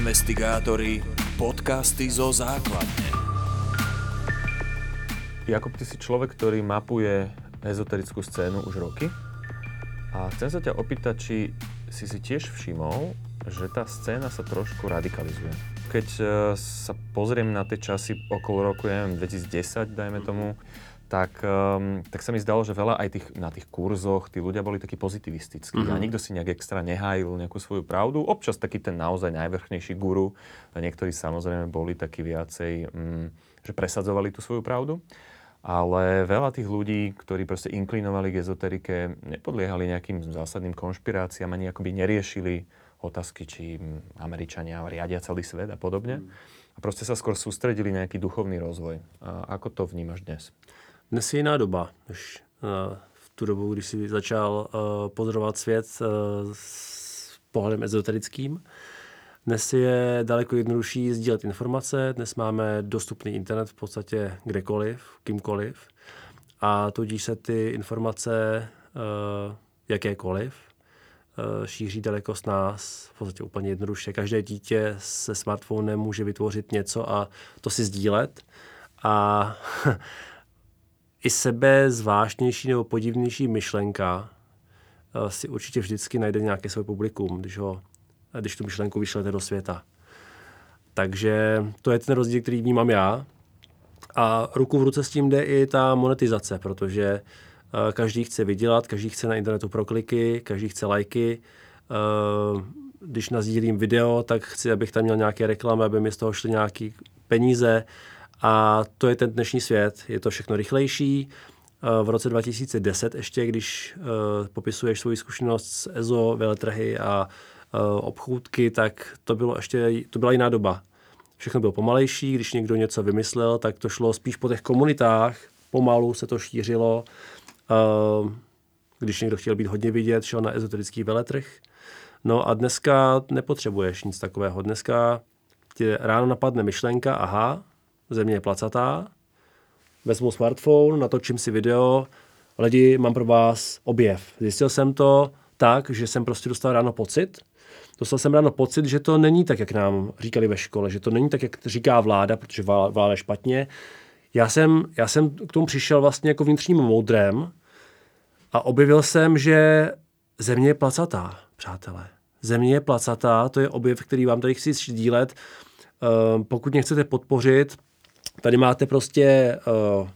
Investigátori, podcasty zo základne. Jakub, ty si človek, ktorý mapuje ezoterickú scénu už roky. A chcem sa ťa opýtať, či si si tiež všimol, že tá scéna sa trošku radikalizuje. Keď e, sa pozriem na tie časy okolo roku, ja neviem, 2010, dajme tomu, tak, um, tak sa mi zdalo, že veľa aj tých, na tých kurzoch tí ľudia boli takí pozitivistickí mm-hmm. a nikto si nejak extra nehájil nejakú svoju pravdu. Občas taký ten naozaj najvrchnejší guru, a niektorí samozrejme boli takí viacej, um, že presadzovali tú svoju pravdu. Ale veľa tých ľudí, ktorí proste inklinovali k ezoterike, nepodliehali nejakým zásadným konšpiráciám, ani akoby neriešili otázky, či Američania riadia celý svet a podobne. Mm. A proste sa skôr sústredili na nejaký duchovný rozvoj. A ako to vnímaš dnes? Dnes je jiná doba, než uh, v tu dobu, když si začal uh, pozorovat svět uh, s pohledem ezoterickým. Dnes je daleko jednodušší sdílet informace, dnes máme dostupný internet v podstatě kdekoliv, kýmkoliv a tudíž se ty informace jakékoliv šíří daleko s nás v podstatě úplně jednoduše. Každé dítě se smartphonem může vytvořit něco a to si sdílet a i sebe zvláštnější nebo podivnější myšlenka eh, si určitě vždycky najde nějaké své publikum, když, ho, když tu myšlenku vyšlete do světa. Takže to je ten rozdíl, který vnímám já. A ruku v ruce s tím jde i ta monetizace, protože eh, každý chce vydělat, každý chce na internetu prokliky, každý chce lajky. Eh, když nazdílím video, tak chci, abych tam měl nějaké reklamy, aby mi z toho šly nějaké peníze. A to je ten dnešní svět. Je to všechno rychlejší. Eh, v roce 2010 ještě, když uh, popisuješ svoji zkušenost s EZO, veletrhy a uh, obchůdky, tak to, bylo ještě, to byla jiná doba. Všechno bylo pomalejší, když někdo něco vymyslel, tak to šlo spíš po těch komunitách, pomalu se to šířilo. Když někdo chtěl být hodně vidět, šel na ezoterický veletrh. No a dneska nepotřebuješ nic takového. Dneska tě ráno napadne myšlenka, aha, země je placatá, vezmu smartphone, natočím si video, lidi, mám pro vás objev. Zjistil jsem to tak, že jsem prostě dostal ráno pocit, dostal jsem ráno pocit, že to není tak, jak nám říkali ve škole, že to není tak, jak říká vláda, protože vláda je špatně. Já jsem, já jsem k tomu přišel vlastně jako vnitřním moudrem a objevil jsem, že země je placatá, přátelé. Země je placatá, to je objev, který vám tady chci sdílet. Uh, pokud mě chcete podpořit, Tady máte prostě uh,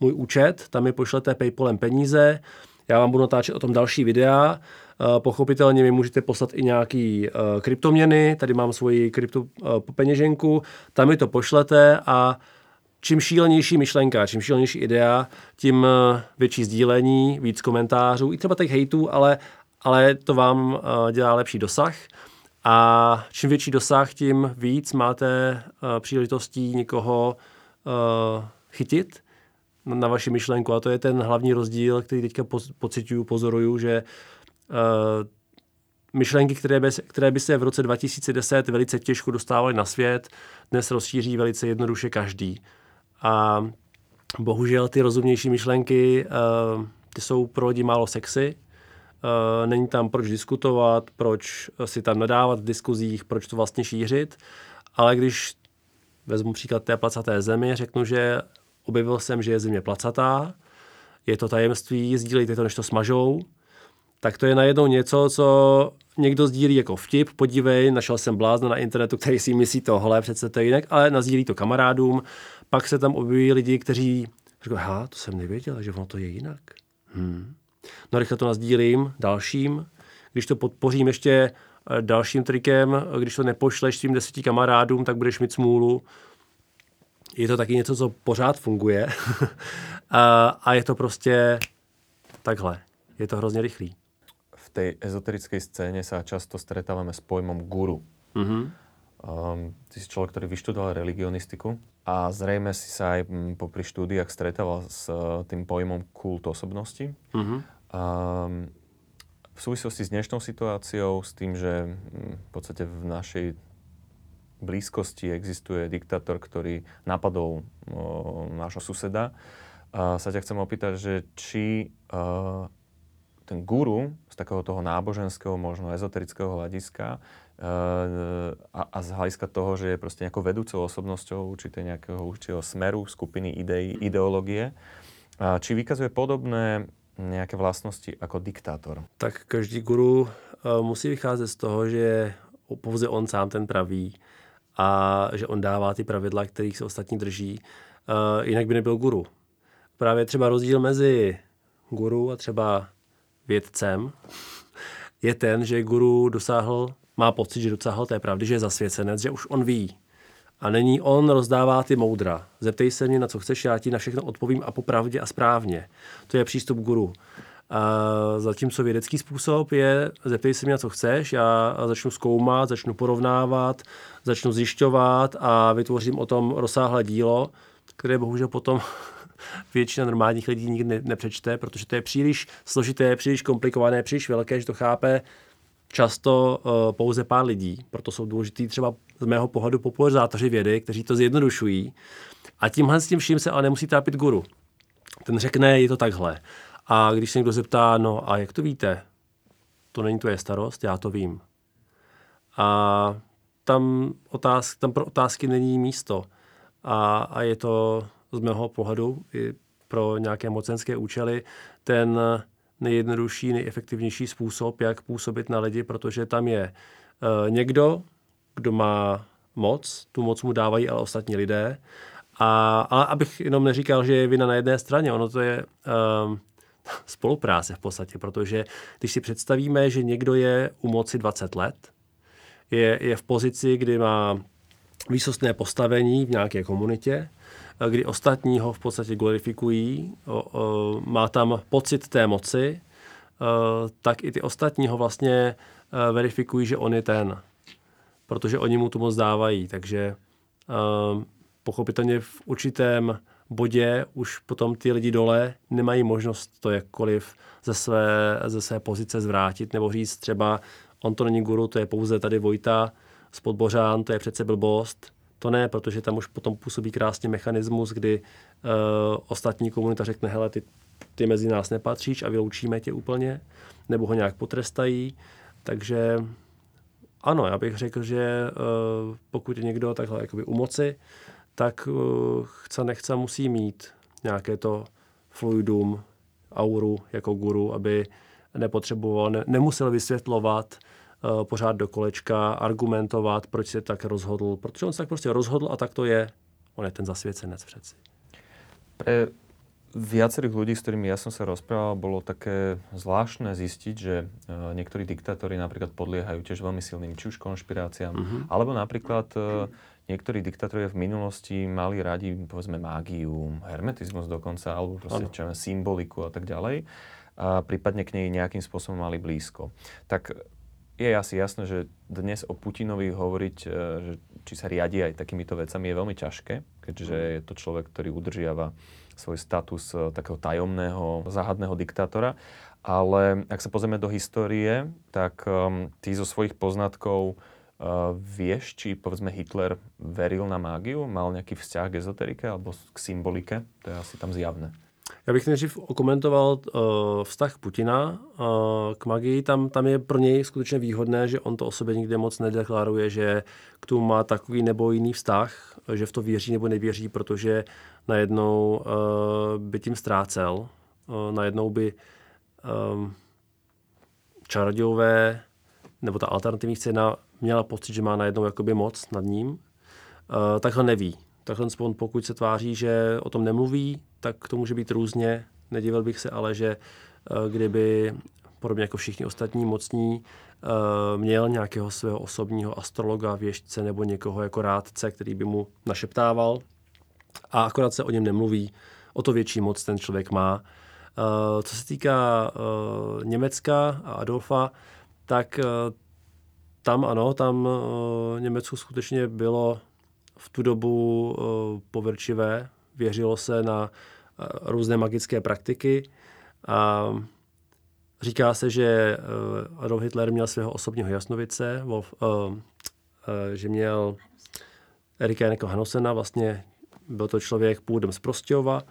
můj účet, tam mi pošlete PayPalem peníze, já vám budu natáčet o tom další videa. Uh, pochopitelně mi můžete poslat i nějaký uh, kryptoměny, tady mám svoji krypto uh, peněženku, tam mi to pošlete a čím šílenější myšlenka, čím šílenější idea, tím větší sdílení, víc komentářů, i třeba těch hejtů, ale, ale to vám dělá lepší dosah. A čím větší dosah, tím víc máte příležitostí někoho uh, chytit na vaši myšlenku. A to je ten hlavní rozdíl, který teďka po, pocituju, pozoruju, že uh, myšlenky, které by, které by se v roce 2010 velice těžko dostávaly na svět, dnes rozšíří velice jednoduše každý. A bohužel ty rozumnější myšlenky, ty jsou pro lidi málo sexy, není tam proč diskutovat, proč si tam nadávat v diskuzích, proč to vlastně šířit, ale když vezmu příklad té placaté zemi, řeknu, že objevil jsem, že je země placatá, je to tajemství, sdílejte to, než to smažou, tak to je najednou něco, co někdo sdílí jako vtip, podívej, našel jsem blázna na internetu, který si myslí tohle, přece to je jinak, ale nazdílí to kamarádům, pak se tam objeví lidi, kteří řeknou, ha, to jsem nevěděl, že ono to je jinak. Hmm. No rychle to nazdílím dalším, když to podpořím ještě Eh, dalším trikem, když to nepošleš svým deseti kamarádům, tak budeš mít smůlu. Je to taky něco, co pořád funguje. a, a je to prostě takhle. Je to hrozně rychlý. V té ezoterické scéně se často stretáváme s pojmom guru. Mm-hmm. Um, ty si človek, ktorý vyštudoval religionistiku a zrejme si sa aj mm, popri štúdiách stretával s uh, tým pojmom kult osobnosti. Mm-hmm. Um, v súvislosti s dnešnou situáciou, s tým, že mm, v podstate v našej blízkosti existuje diktátor, ktorý napadol nášho suseda, a sa ťa chcem opýtať, že či uh, ten guru z takého toho náboženského, možno ezoterického hľadiska uh, a, a z hľadiska toho, že je proste nejakou vedúcou osobnosťou určitej nejakého určitého smeru, skupiny ideí, ideológie, uh, či vykazuje podobné nějaké vlastnosti jako diktátor? Tak každý guru uh, musí vycházet z toho, že pouze on sám ten praví a že on dává ty pravidla, kterých se ostatní drží. Uh, jinak by nebyl guru. Právě třeba rozdíl mezi guru a třeba vědcem je ten, že guru dosáhl, má pocit, že dosáhl té pravdy, že je zasvěcenec, že už on ví. A není on rozdává ty moudra. Zeptej se mě, na co chceš, já ti na všechno odpovím a popravdě a správně. To je přístup guru. A zatímco vědecký způsob je, zeptej se mě, na co chceš, já začnu zkoumat, začnu porovnávat, začnu zjišťovat a vytvořím o tom rozsáhlé dílo, které bohužel potom většina normálních lidí nikdy ne, nepřečte, protože to je příliš složité, příliš komplikované, příliš velké, že to chápe často uh, pouze pár lidí. Proto jsou důležitý třeba z mého pohledu popularizátoři vědy, kteří to zjednodušují. A tímhle s tím vším se ale nemusí tápit guru. Ten řekne, je to takhle. A když se někdo zeptá, no a jak to víte? To není tvoje starost, já to vím. A tam, otázky, tam pro otázky není místo. A, a je to z mého pohledu i pro nějaké mocenské účely ten nejjednodušší, nejefektivnější způsob, jak působit na lidi, protože tam je uh, někdo, kdo má moc, tu moc mu dávají ale ostatní lidé. A, a abych jenom neříkal, že je vina na jedné straně, ono to je uh, spolupráce v podstatě, protože když si představíme, že někdo je u moci 20 let, je, je v pozici, kdy má výsostné postavení v nějaké komunitě, kdy ostatní ho v podstatě glorifikují, má tam pocit té moci, o, tak i ty ostatní ho vlastně o, verifikují, že on je ten, protože oni mu tu moc dávají. Takže pochopitelně v určitém bodě už potom ty lidi dole nemají možnost to jakkoliv ze své, ze své pozice zvrátit nebo říct třeba on to není guru, to je pouze tady Vojta z Podbořán, to je přece blbost, to ne, protože tam už potom působí krásně mechanismus, kdy uh, ostatní komunita řekne, hele, ty, ty mezi nás nepatříš a vyloučíme tě úplně, nebo ho nějak potrestají. Takže ano, já bych řekl, že uh, pokud je někdo takhle jakoby u moci, tak uh, chce nechce musí mít nějaké to fluidum, auru jako guru, aby nepotřeboval, ne, nemusel vysvětlovat, pořád do kolečka, argumentovat, proč se tak rozhodl, protože on se tak prostě rozhodl a tak to je. On je ten zasvěcenec přeci. Pre viacerých ľudí, s ktorými ja som sa rozprával, bolo také zvláštne zistiť, že uh, niektorí diktátori napríklad podliehajú tiež veľmi silným či už konšpiráciám, mm-hmm. alebo napríklad uh, niektorí diktátori v minulosti mali radi, povedzme, mágiu, hermetizmus dokonca, alebo proste čo, symboliku a tak ďalej. A prípadne k nej nejakým spôsobom mali blízko. Tak je asi jasné, že dnes o Putinovi hovoriť, e, že či sa riadi aj takýmito vecami je veľmi ťažké, keďže mhm. je to človek, ktorý udržiava svoj status e, takého tajomného, záhadného diktátora. Ale ak sa pozrieme do histórie, tak um, ty zo svojich poznatkov uh, vieš, či povedzme Hitler veril na mágiu, mal nejaký vzťah k ezoterike alebo k symbolike? To je asi tam zjavné. Já bych nejdřív okomentoval uh, vztah Putina uh, k magii. Tam, tam je pro něj skutečně výhodné, že on to o sobě nikdy moc nedeklaruje, že k tomu má takový nebo jiný vztah, že v to věří nebo nevěří, protože najednou uh, by tím ztrácel. Uh, najednou by um, čarodějové nebo ta alternativní scéna měla pocit, že má najednou jakoby moc nad ním. Uh, takhle neví takhle pokud se tváří, že o tom nemluví, tak to může být různě. Nedivil bych se ale, že eh, kdyby podobně jako všichni ostatní mocní, eh, měl nějakého svého osobního astrologa, věžce nebo někoho jako rádce, který by mu našeptával a akorát se o něm nemluví, o to větší moc ten člověk má. Eh, co se týká Německa a Adolfa, tak tam ano, tam Německu skutečně bylo v tu dobu povrčivé, věřilo se na uh, různé magické praktiky a říká se, že uh, Adolf Hitler měl svého osobního jasnovice, Wolf, uh, že měl Erika Janeko Hanosena, vlastně byl to člověk původem z Prostějova,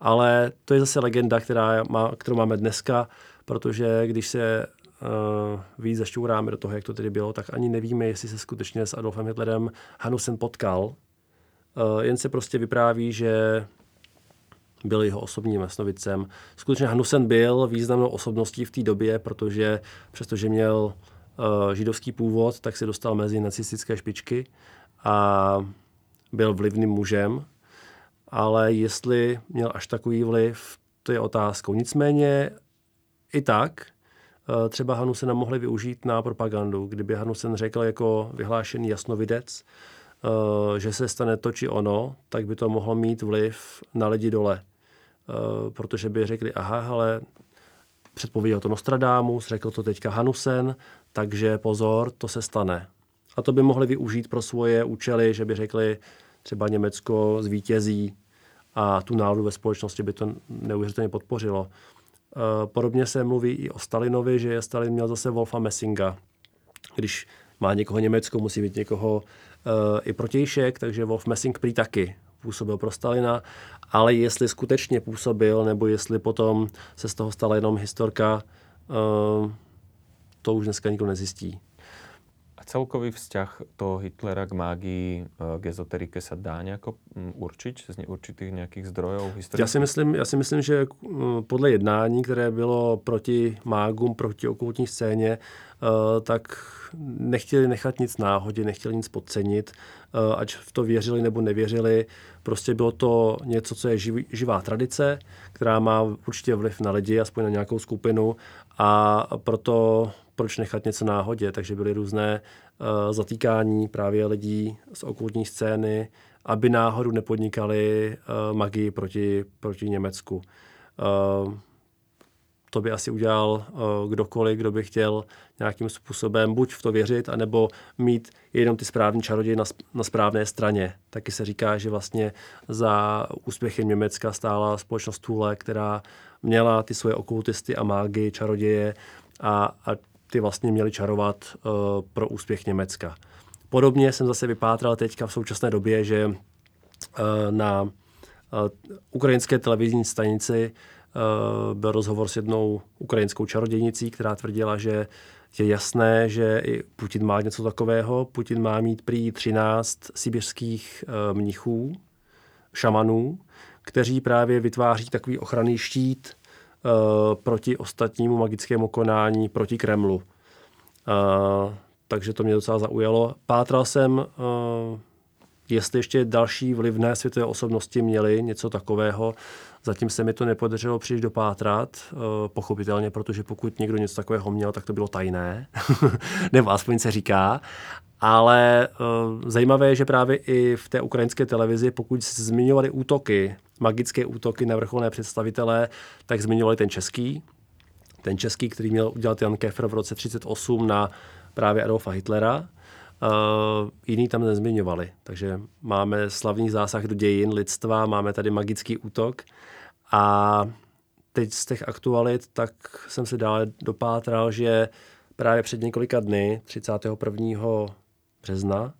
ale to je zase legenda, která má, kterou máme dneska, protože když se uh, víc zašťouráme do toho, jak to tedy bylo, tak ani nevíme, jestli se skutečně s Adolfem Hitlerem Hanusen potkal. Uh, jen se prostě vypráví, že byl jeho osobním masnovicem. Skutečně Hanusen byl významnou osobností v té době, protože přestože měl uh, židovský původ, tak se dostal mezi nacistické špičky a byl vlivným mužem, ale jestli měl až takový vliv, to je otázkou. Nicméně i tak uh, třeba Hanusena mohli využít na propagandu. Kdyby Hanusen řekl jako vyhlášený jasnovidec, že se stane to či ono, tak by to mohlo mít vliv na lidi dole. Eh, protože by řekli, aha, ale předpověděl to Nostradamus, řekl to teďka Hanusen, takže pozor, to se stane. A to by mohli využít pro svoje účely, že by řekli, třeba Německo zvítězí a tu náladu ve společnosti by to neuvěřitelně podpořilo. Eh, podobně se mluví i o Stalinovi, že Stalin měl zase Wolfa Messinga. Když má někoho Německo, musí mít někoho i protějšek, takže Wolf Messing prý taky působil pro Stalina, ale jestli skutečně působil, nebo jestli potom se z toho stala jenom historka, uh, to už dneska nikdo nezjistí. Celkový vzťah toho Hitlera k mágii, eh, k ezoterike se dá nějak mm, určit z určitých nějakých zdrojů Já si myslím, já si myslím, že mm, podle jednání, které bylo proti mágům, proti okultní scéně, eh, tak nechtěli nechat nic náhodě, nechtěli nic podcenit, eh, ať v to věřili nebo nevěřili. Prostě bylo to něco, co je živý, živá tradice, která má určitě vliv na lidi, aspoň na nějakou skupinu a proto proč nechat něco náhodě. Takže byly různé uh, zatýkání právě lidí z okultní scény, aby náhodou nepodnikali uh, magii proti, proti Německu. Uh, to by asi udělal uh, kdokoliv, kdo by chtěl nějakým způsobem buď v to věřit, anebo mít jenom ty správní čaroděje na, na správné straně. Taky se říká, že vlastně za úspěchem Německa stála společnost Thule, která měla ty svoje okultisty a mágy, čaroděje a, a ty vlastně měly čarovat uh, pro úspěch Německa. Podobně jsem zase vypátral teďka v současné době, že uh, na uh, ukrajinské televizní stanici byl rozhovor s jednou ukrajinskou čarodějnicí, která tvrdila, že je jasné, že i Putin má něco takového. Putin má mít prý 13 sibirských mnichů, šamanů, kteří právě vytváří takový ochranný štít proti ostatnímu magickému konání, proti Kremlu. Uh, takže to mě docela zaujalo. Pátral jsem, uh, jestli ještě další vlivné světové osobnosti měly něco takového. Zatím se mi to nepodařilo příliš dopátrat, pochopitelně, protože pokud někdo něco takového měl, tak to bylo tajné, nebo aspoň se říká. Ale uh, zajímavé je, že právě i v té ukrajinské televizi, pokud se zmiňovaly útoky, magické útoky na vrcholné představitelé, tak zmiňovali ten český. Ten český, který měl udělat Jan Kefr v roce 1938 na právě Adolfa Hitlera. Uh, jiný tam nezmiňovali. Takže máme slavný zásah do dějin lidstva, máme tady magický útok. A teď z těch aktualit, tak jsem se dále dopátral, že právě před několika dny, 31 března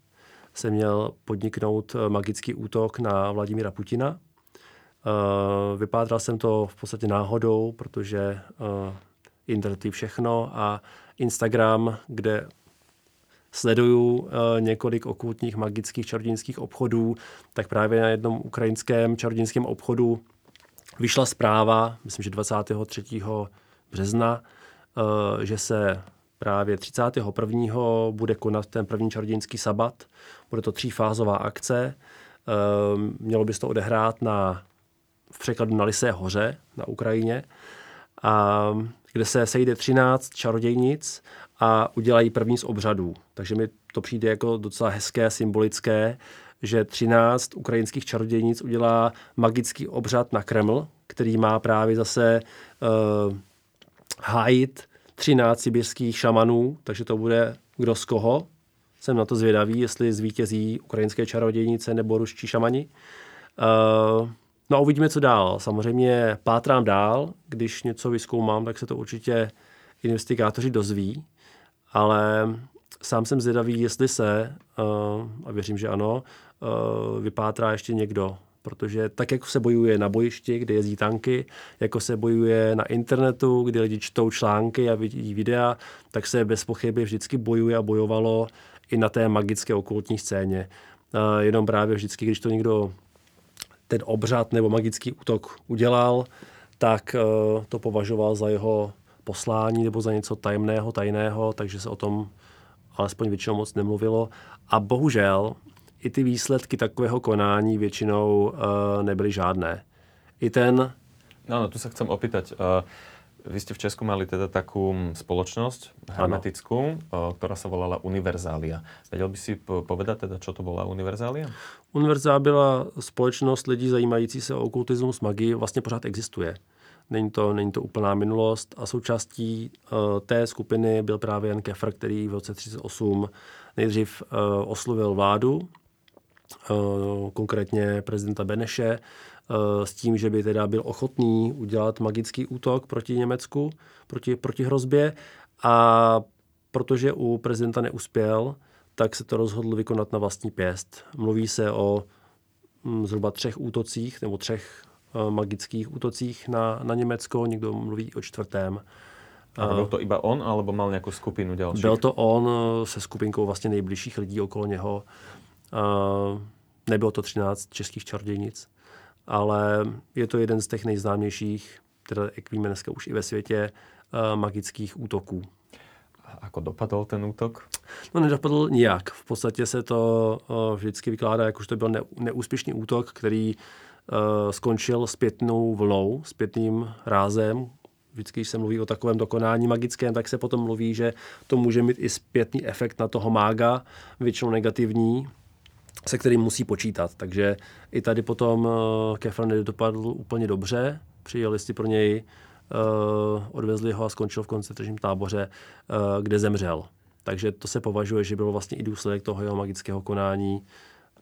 se měl podniknout eh, magický útok na Vladimíra Putina. Eh, vypátral jsem to v podstatě náhodou, protože eh, internet všechno a Instagram, kde sleduju několik okultních magických čarodějnických obchodů, tak právě na jednom ukrajinském čarodějnickém obchodu vyšla zpráva, myslím, že 23. března, že se právě 31. bude konat ten první čarodějnický sabat. Bude to třífázová akce. Ehm, mělo by se to odehrát na, v překladu na Lisé hoře na Ukrajině, a, kde se sejde 13 čarodějnic a udělají první z obřadů. Takže mi to přijde jako docela hezké, symbolické, že 13 ukrajinských čarodějnic udělá magický obřad na Kreml, který má právě zase uh, hájit 13 sibirských šamanů, takže to bude kdo z koho. Jsem na to zvědavý, jestli zvítězí ukrajinské čarodějnice nebo ruští šamani. Uh, no a uvidíme, co dál. Samozřejmě pátrám dál, když něco vyskoumám, tak se to určitě investigátoři dozví, ale sám jsem zvědavý, jestli se, uh, a věřím, že ano, uh, vypátrá ještě někdo protože tak, jako se bojuje na bojišti, kde jezdí tanky, jako se bojuje na internetu, kde lidi čtou články a vidí videa, tak se bez pochyby vždycky bojuje a bojovalo i na té magické okultní scéně. Jenom právě vždycky, když to někdo ten obřad nebo magický útok udělal, tak eh, to považoval za jeho poslání nebo za něco tajemného, tajného, takže se o tom alespoň většinou moc nemluvilo. A bohužel i ty výsledky takového konání většinou uh, nebyly žádné. I ten... No, no tu sa chcem opýtať. Uh, vy ste v Česku mali teda takú spoločnosť hermetickú, ano. ktorá sa volala Univerzália. Vedel by si povedať teda, čo to bola Univerzália? Univerzália byla společnost lidí zajímající se o okultismus, magii, vlastně pořád existuje. Není to, není to úplná minulost a součástí uh, té skupiny byl právě Jan Kefr, který v roce 1938 nejdřív uh, oslovil vládu, uh, konkrétně prezidenta Beneše, uh, s tím, že by teda byl ochotný udělat magický útok proti Německu, proti, proti hrozbě a protože u prezidenta neuspěl, tak se to rozhodl vykonat na vlastní pěst. Mluví se o mm, zhruba třech útocích nebo třech Eh, magických útocích na, na Německo, někdo mluví o čtvrtém. A byl to iba on, alebo mal nějakou skupinu dalších? Byl to on eh, se skupinkou vlastně nejbližších lidí okolo něho. Nebylo to 13 českých čarodějnic, ale je to jeden z těch nejznámějších, teda jak víme dneska už i ve světě, eh, magických útoků. Ako dopadl ten útok? No nedopadl nijak. V podstatě se to vždycky vykládá, jako že to byl neúspěšný útok, který Eh, skončil zpětnou vlnou, zpětným rázem. Vždycky, když se mluví o takovém dokonání magickém, tak se potom mluví, že to může mít i zpětný efekt na toho mága, většinou negativní, se kterým musí počítat. Takže i tady potom eh, Kefran nedopadl úplně dobře. Přijeli si pro něj, eh, odvezli ho a skončil v koncentračním táboře, kde zemřel. Takže to se považuje, že byl vlastně i důsledek toho jeho magického konání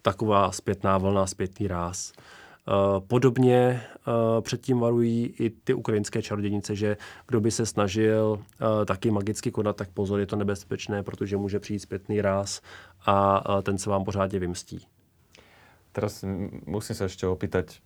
taková zpětná vlna, zpětný ráz. Eh, podobně eh, předtím varují i ty ukrajinské čarodějnice, že kdo by se snažil eh, taky magicky konat, tak pozor, je to nebezpečné, protože může přijít zpětný ráz a ten se vám pořádně vymstí. Teraz musím se ještě opýtať,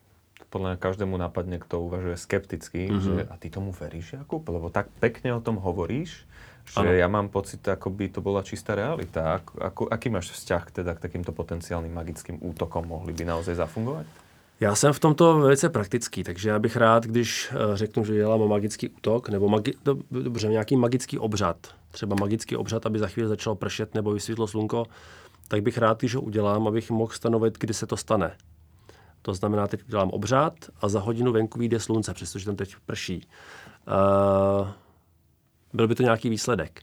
podle mě každému napadne, kdo uvažuje skepticky, mm-hmm. že a ty tomu veríš, Jakub? Lebo tak pekne o tom hovoríš, že ano. ja mám pocit, ako by to bola čistá realita. Ako, ako, aký máš vzťah teda k takýmto potenciálnym magickým útokom? Mohli by naozaj zafungovať? Já jsem v tomto velice praktický, takže já bych rád, když eh, řeknu, že dělám magický útok, nebo magi- dobře, nějaký magický obřad, třeba magický obřad, aby za chvíli začalo pršet nebo vysvětlo slunko, tak bych rád, když ho udělám, abych mohl stanovit, kdy se to stane. To znamená, teď udělám obřad a za hodinu venku vyjde slunce, přestože tam teď prší. Uh, byl by to nějaký výsledek.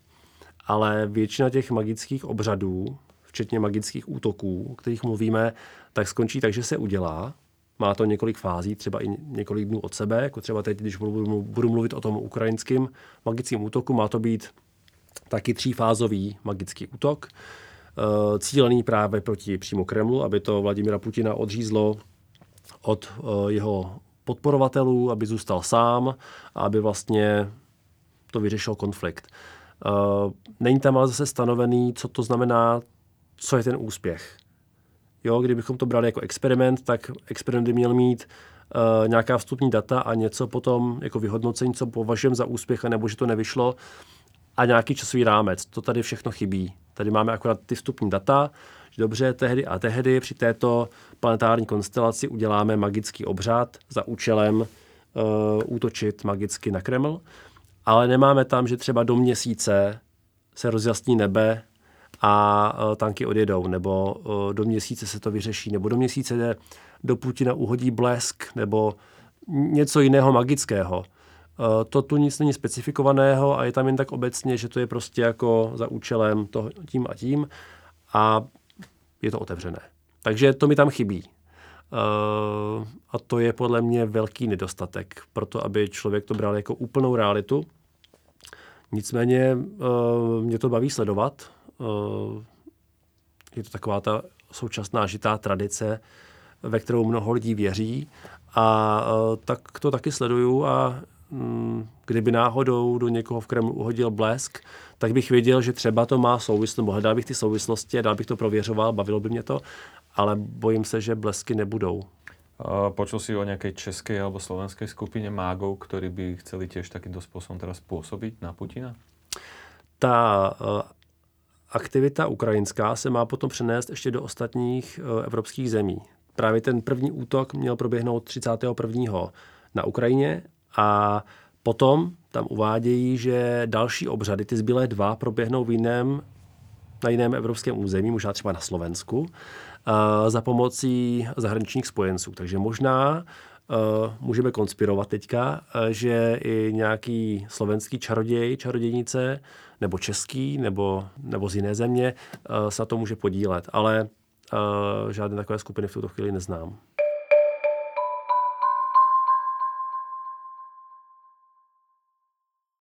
Ale většina těch magických obřadů, včetně magických útoků, o kterých mluvíme, tak skončí tak, že se udělá, má to několik fází, třeba i několik dnů od sebe, jako třeba teď, když budu, budu mluvit o tom ukrajinském magickém útoku, má to být taky třífázový magický útok, eh, cílený právě proti přímo Kremlu, aby to Vladimira Putina odřízlo od eh, jeho podporovatelů, aby zůstal sám a aby vlastně to vyřešil konflikt. Eh, není tam ale zase stanovený, co to znamená, co je ten úspěch. Jo, kdybychom to brali jako experiment, tak experiment by měl mít uh, nějaká vstupní data a něco potom jako vyhodnocení, co považujeme za úspěch, nebo že to nevyšlo a nějaký časový rámec. To tady všechno chybí. Tady máme akorát ty vstupní data, že dobře, tehdy a tehdy při této planetární konstelaci uděláme magický obřad za účelem uh, útočit magicky na Kreml, ale nemáme tam, že třeba do měsíce se rozjasní nebe a e, tanky odjedou, nebo e, do měsíce se to vyřeší, nebo do měsíce do Putina uhodí blesk, nebo něco jiného magického. E, to tu nic není specifikovaného a je tam jen tak obecně, že to je prostě jako za účelem toho, tím a tím a je to otevřené. Takže to mi tam chybí. a to je podle mě velký nedostatek, proto aby člověk to bral jako úplnou realitu. Nicméně mě to baví sledovat, je to taková ta současná žitá tradice, ve kterou mnoho lidí věří a eh, tak to taky sleduju a mm, kdyby náhodou do někoho v Kremlu uhodil blesk, tak bych věděl, že třeba to má souvislost, nebo hledal bych ty souvislosti, dál bych to prověřoval, bavilo by mě to, ale bojím se, že blesky nebudou. Počul si o nejakej českej alebo slovenskej skupine mágov, ktorí by chceli tiež takýmto spôsobom teraz pôsobiť na Putina? Ta aktivita ukrajinská se má potom přenést ještě do ostatních evropských zemí. Právě ten první útok měl proběhnout 31. na Ukrajině a potom tam uvádějí, že další obřady, ty zbylé dva, proběhnou v jiném, na jiném evropském území, možná třeba na Slovensku, za pomocí zahraničních spojenců. Takže možná můžeme konspirovat teďka, že i nějaký slovenský čaroděj, čarodějnice, nebo český, nebo, nebo z jiné země se na to může podílet. Ale žádné takové skupiny v tuto chvíli neznám.